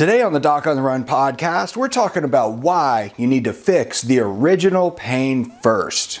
Today on the Doc on the Run podcast, we're talking about why you need to fix the original pain first.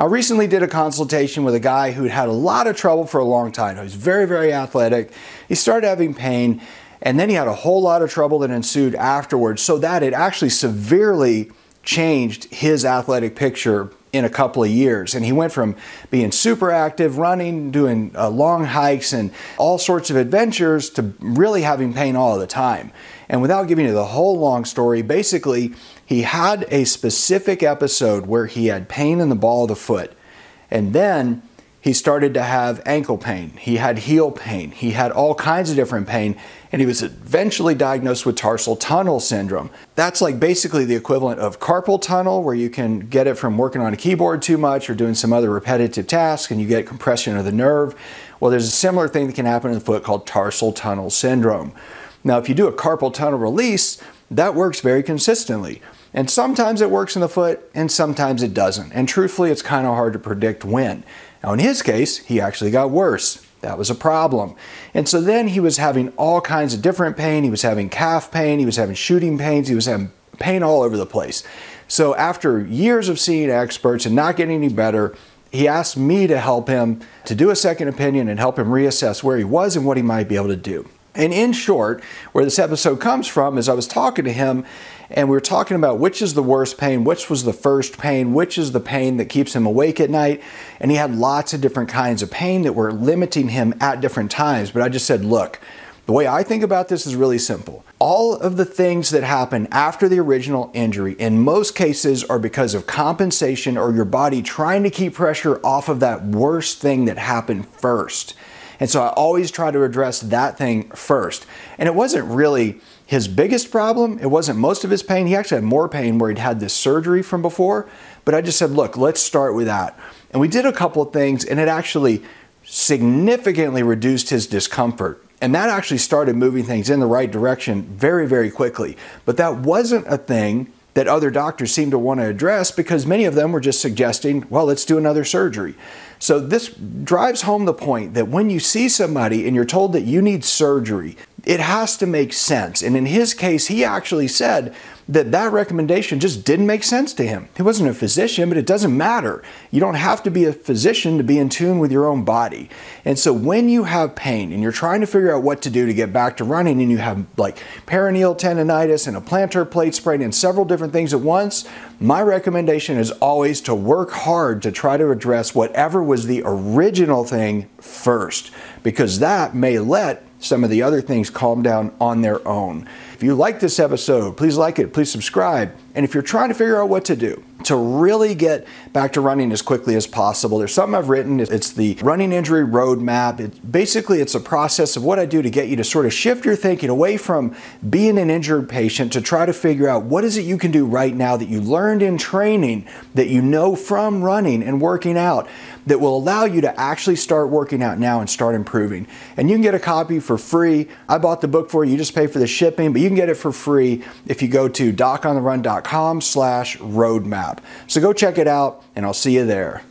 I recently did a consultation with a guy who'd had a lot of trouble for a long time. He was very, very athletic. He started having pain, and then he had a whole lot of trouble that ensued afterwards, so that it actually severely changed his athletic picture in a couple of years. And he went from being super active, running, doing uh, long hikes, and all sorts of adventures to really having pain all the time. And without giving you the whole long story, basically, he had a specific episode where he had pain in the ball of the foot. And then he started to have ankle pain. He had heel pain. He had all kinds of different pain. And he was eventually diagnosed with tarsal tunnel syndrome. That's like basically the equivalent of carpal tunnel, where you can get it from working on a keyboard too much or doing some other repetitive task and you get compression of the nerve. Well, there's a similar thing that can happen in the foot called tarsal tunnel syndrome. Now, if you do a carpal tunnel release, that works very consistently. And sometimes it works in the foot and sometimes it doesn't. And truthfully, it's kind of hard to predict when. Now, in his case, he actually got worse. That was a problem. And so then he was having all kinds of different pain. He was having calf pain, he was having shooting pains, he was having pain all over the place. So, after years of seeing experts and not getting any better, he asked me to help him to do a second opinion and help him reassess where he was and what he might be able to do. And in short, where this episode comes from is I was talking to him and we were talking about which is the worst pain, which was the first pain, which is the pain that keeps him awake at night. And he had lots of different kinds of pain that were limiting him at different times. But I just said, look, the way I think about this is really simple. All of the things that happen after the original injury, in most cases, are because of compensation or your body trying to keep pressure off of that worst thing that happened first. And so I always try to address that thing first. And it wasn't really his biggest problem. It wasn't most of his pain. He actually had more pain where he'd had this surgery from before. But I just said, look, let's start with that. And we did a couple of things, and it actually significantly reduced his discomfort. And that actually started moving things in the right direction very, very quickly. But that wasn't a thing that other doctors seem to want to address because many of them were just suggesting, well, let's do another surgery. So this drives home the point that when you see somebody and you're told that you need surgery, it has to make sense. And in his case, he actually said that that recommendation just didn't make sense to him. He wasn't a physician, but it doesn't matter. You don't have to be a physician to be in tune with your own body. And so when you have pain and you're trying to figure out what to do to get back to running and you have like peroneal tendonitis and a plantar plate sprain and several different things at once, my recommendation is always to work hard to try to address whatever was the original thing first because that may let some of the other things calm down on their own. If you like this episode, please like it, please subscribe. And if you're trying to figure out what to do to really get back to running as quickly as possible, there's something I've written. It's the running injury roadmap. It, basically, it's a process of what I do to get you to sort of shift your thinking away from being an injured patient to try to figure out what is it you can do right now that you learned in training, that you know from running and working out that will allow you to actually start working out now and start improving. And you can get a copy for free. I bought the book for you. You just pay for the shipping, but you can get it for free if you go to docontherun.com slash roadmap. So go check it out and I'll see you there.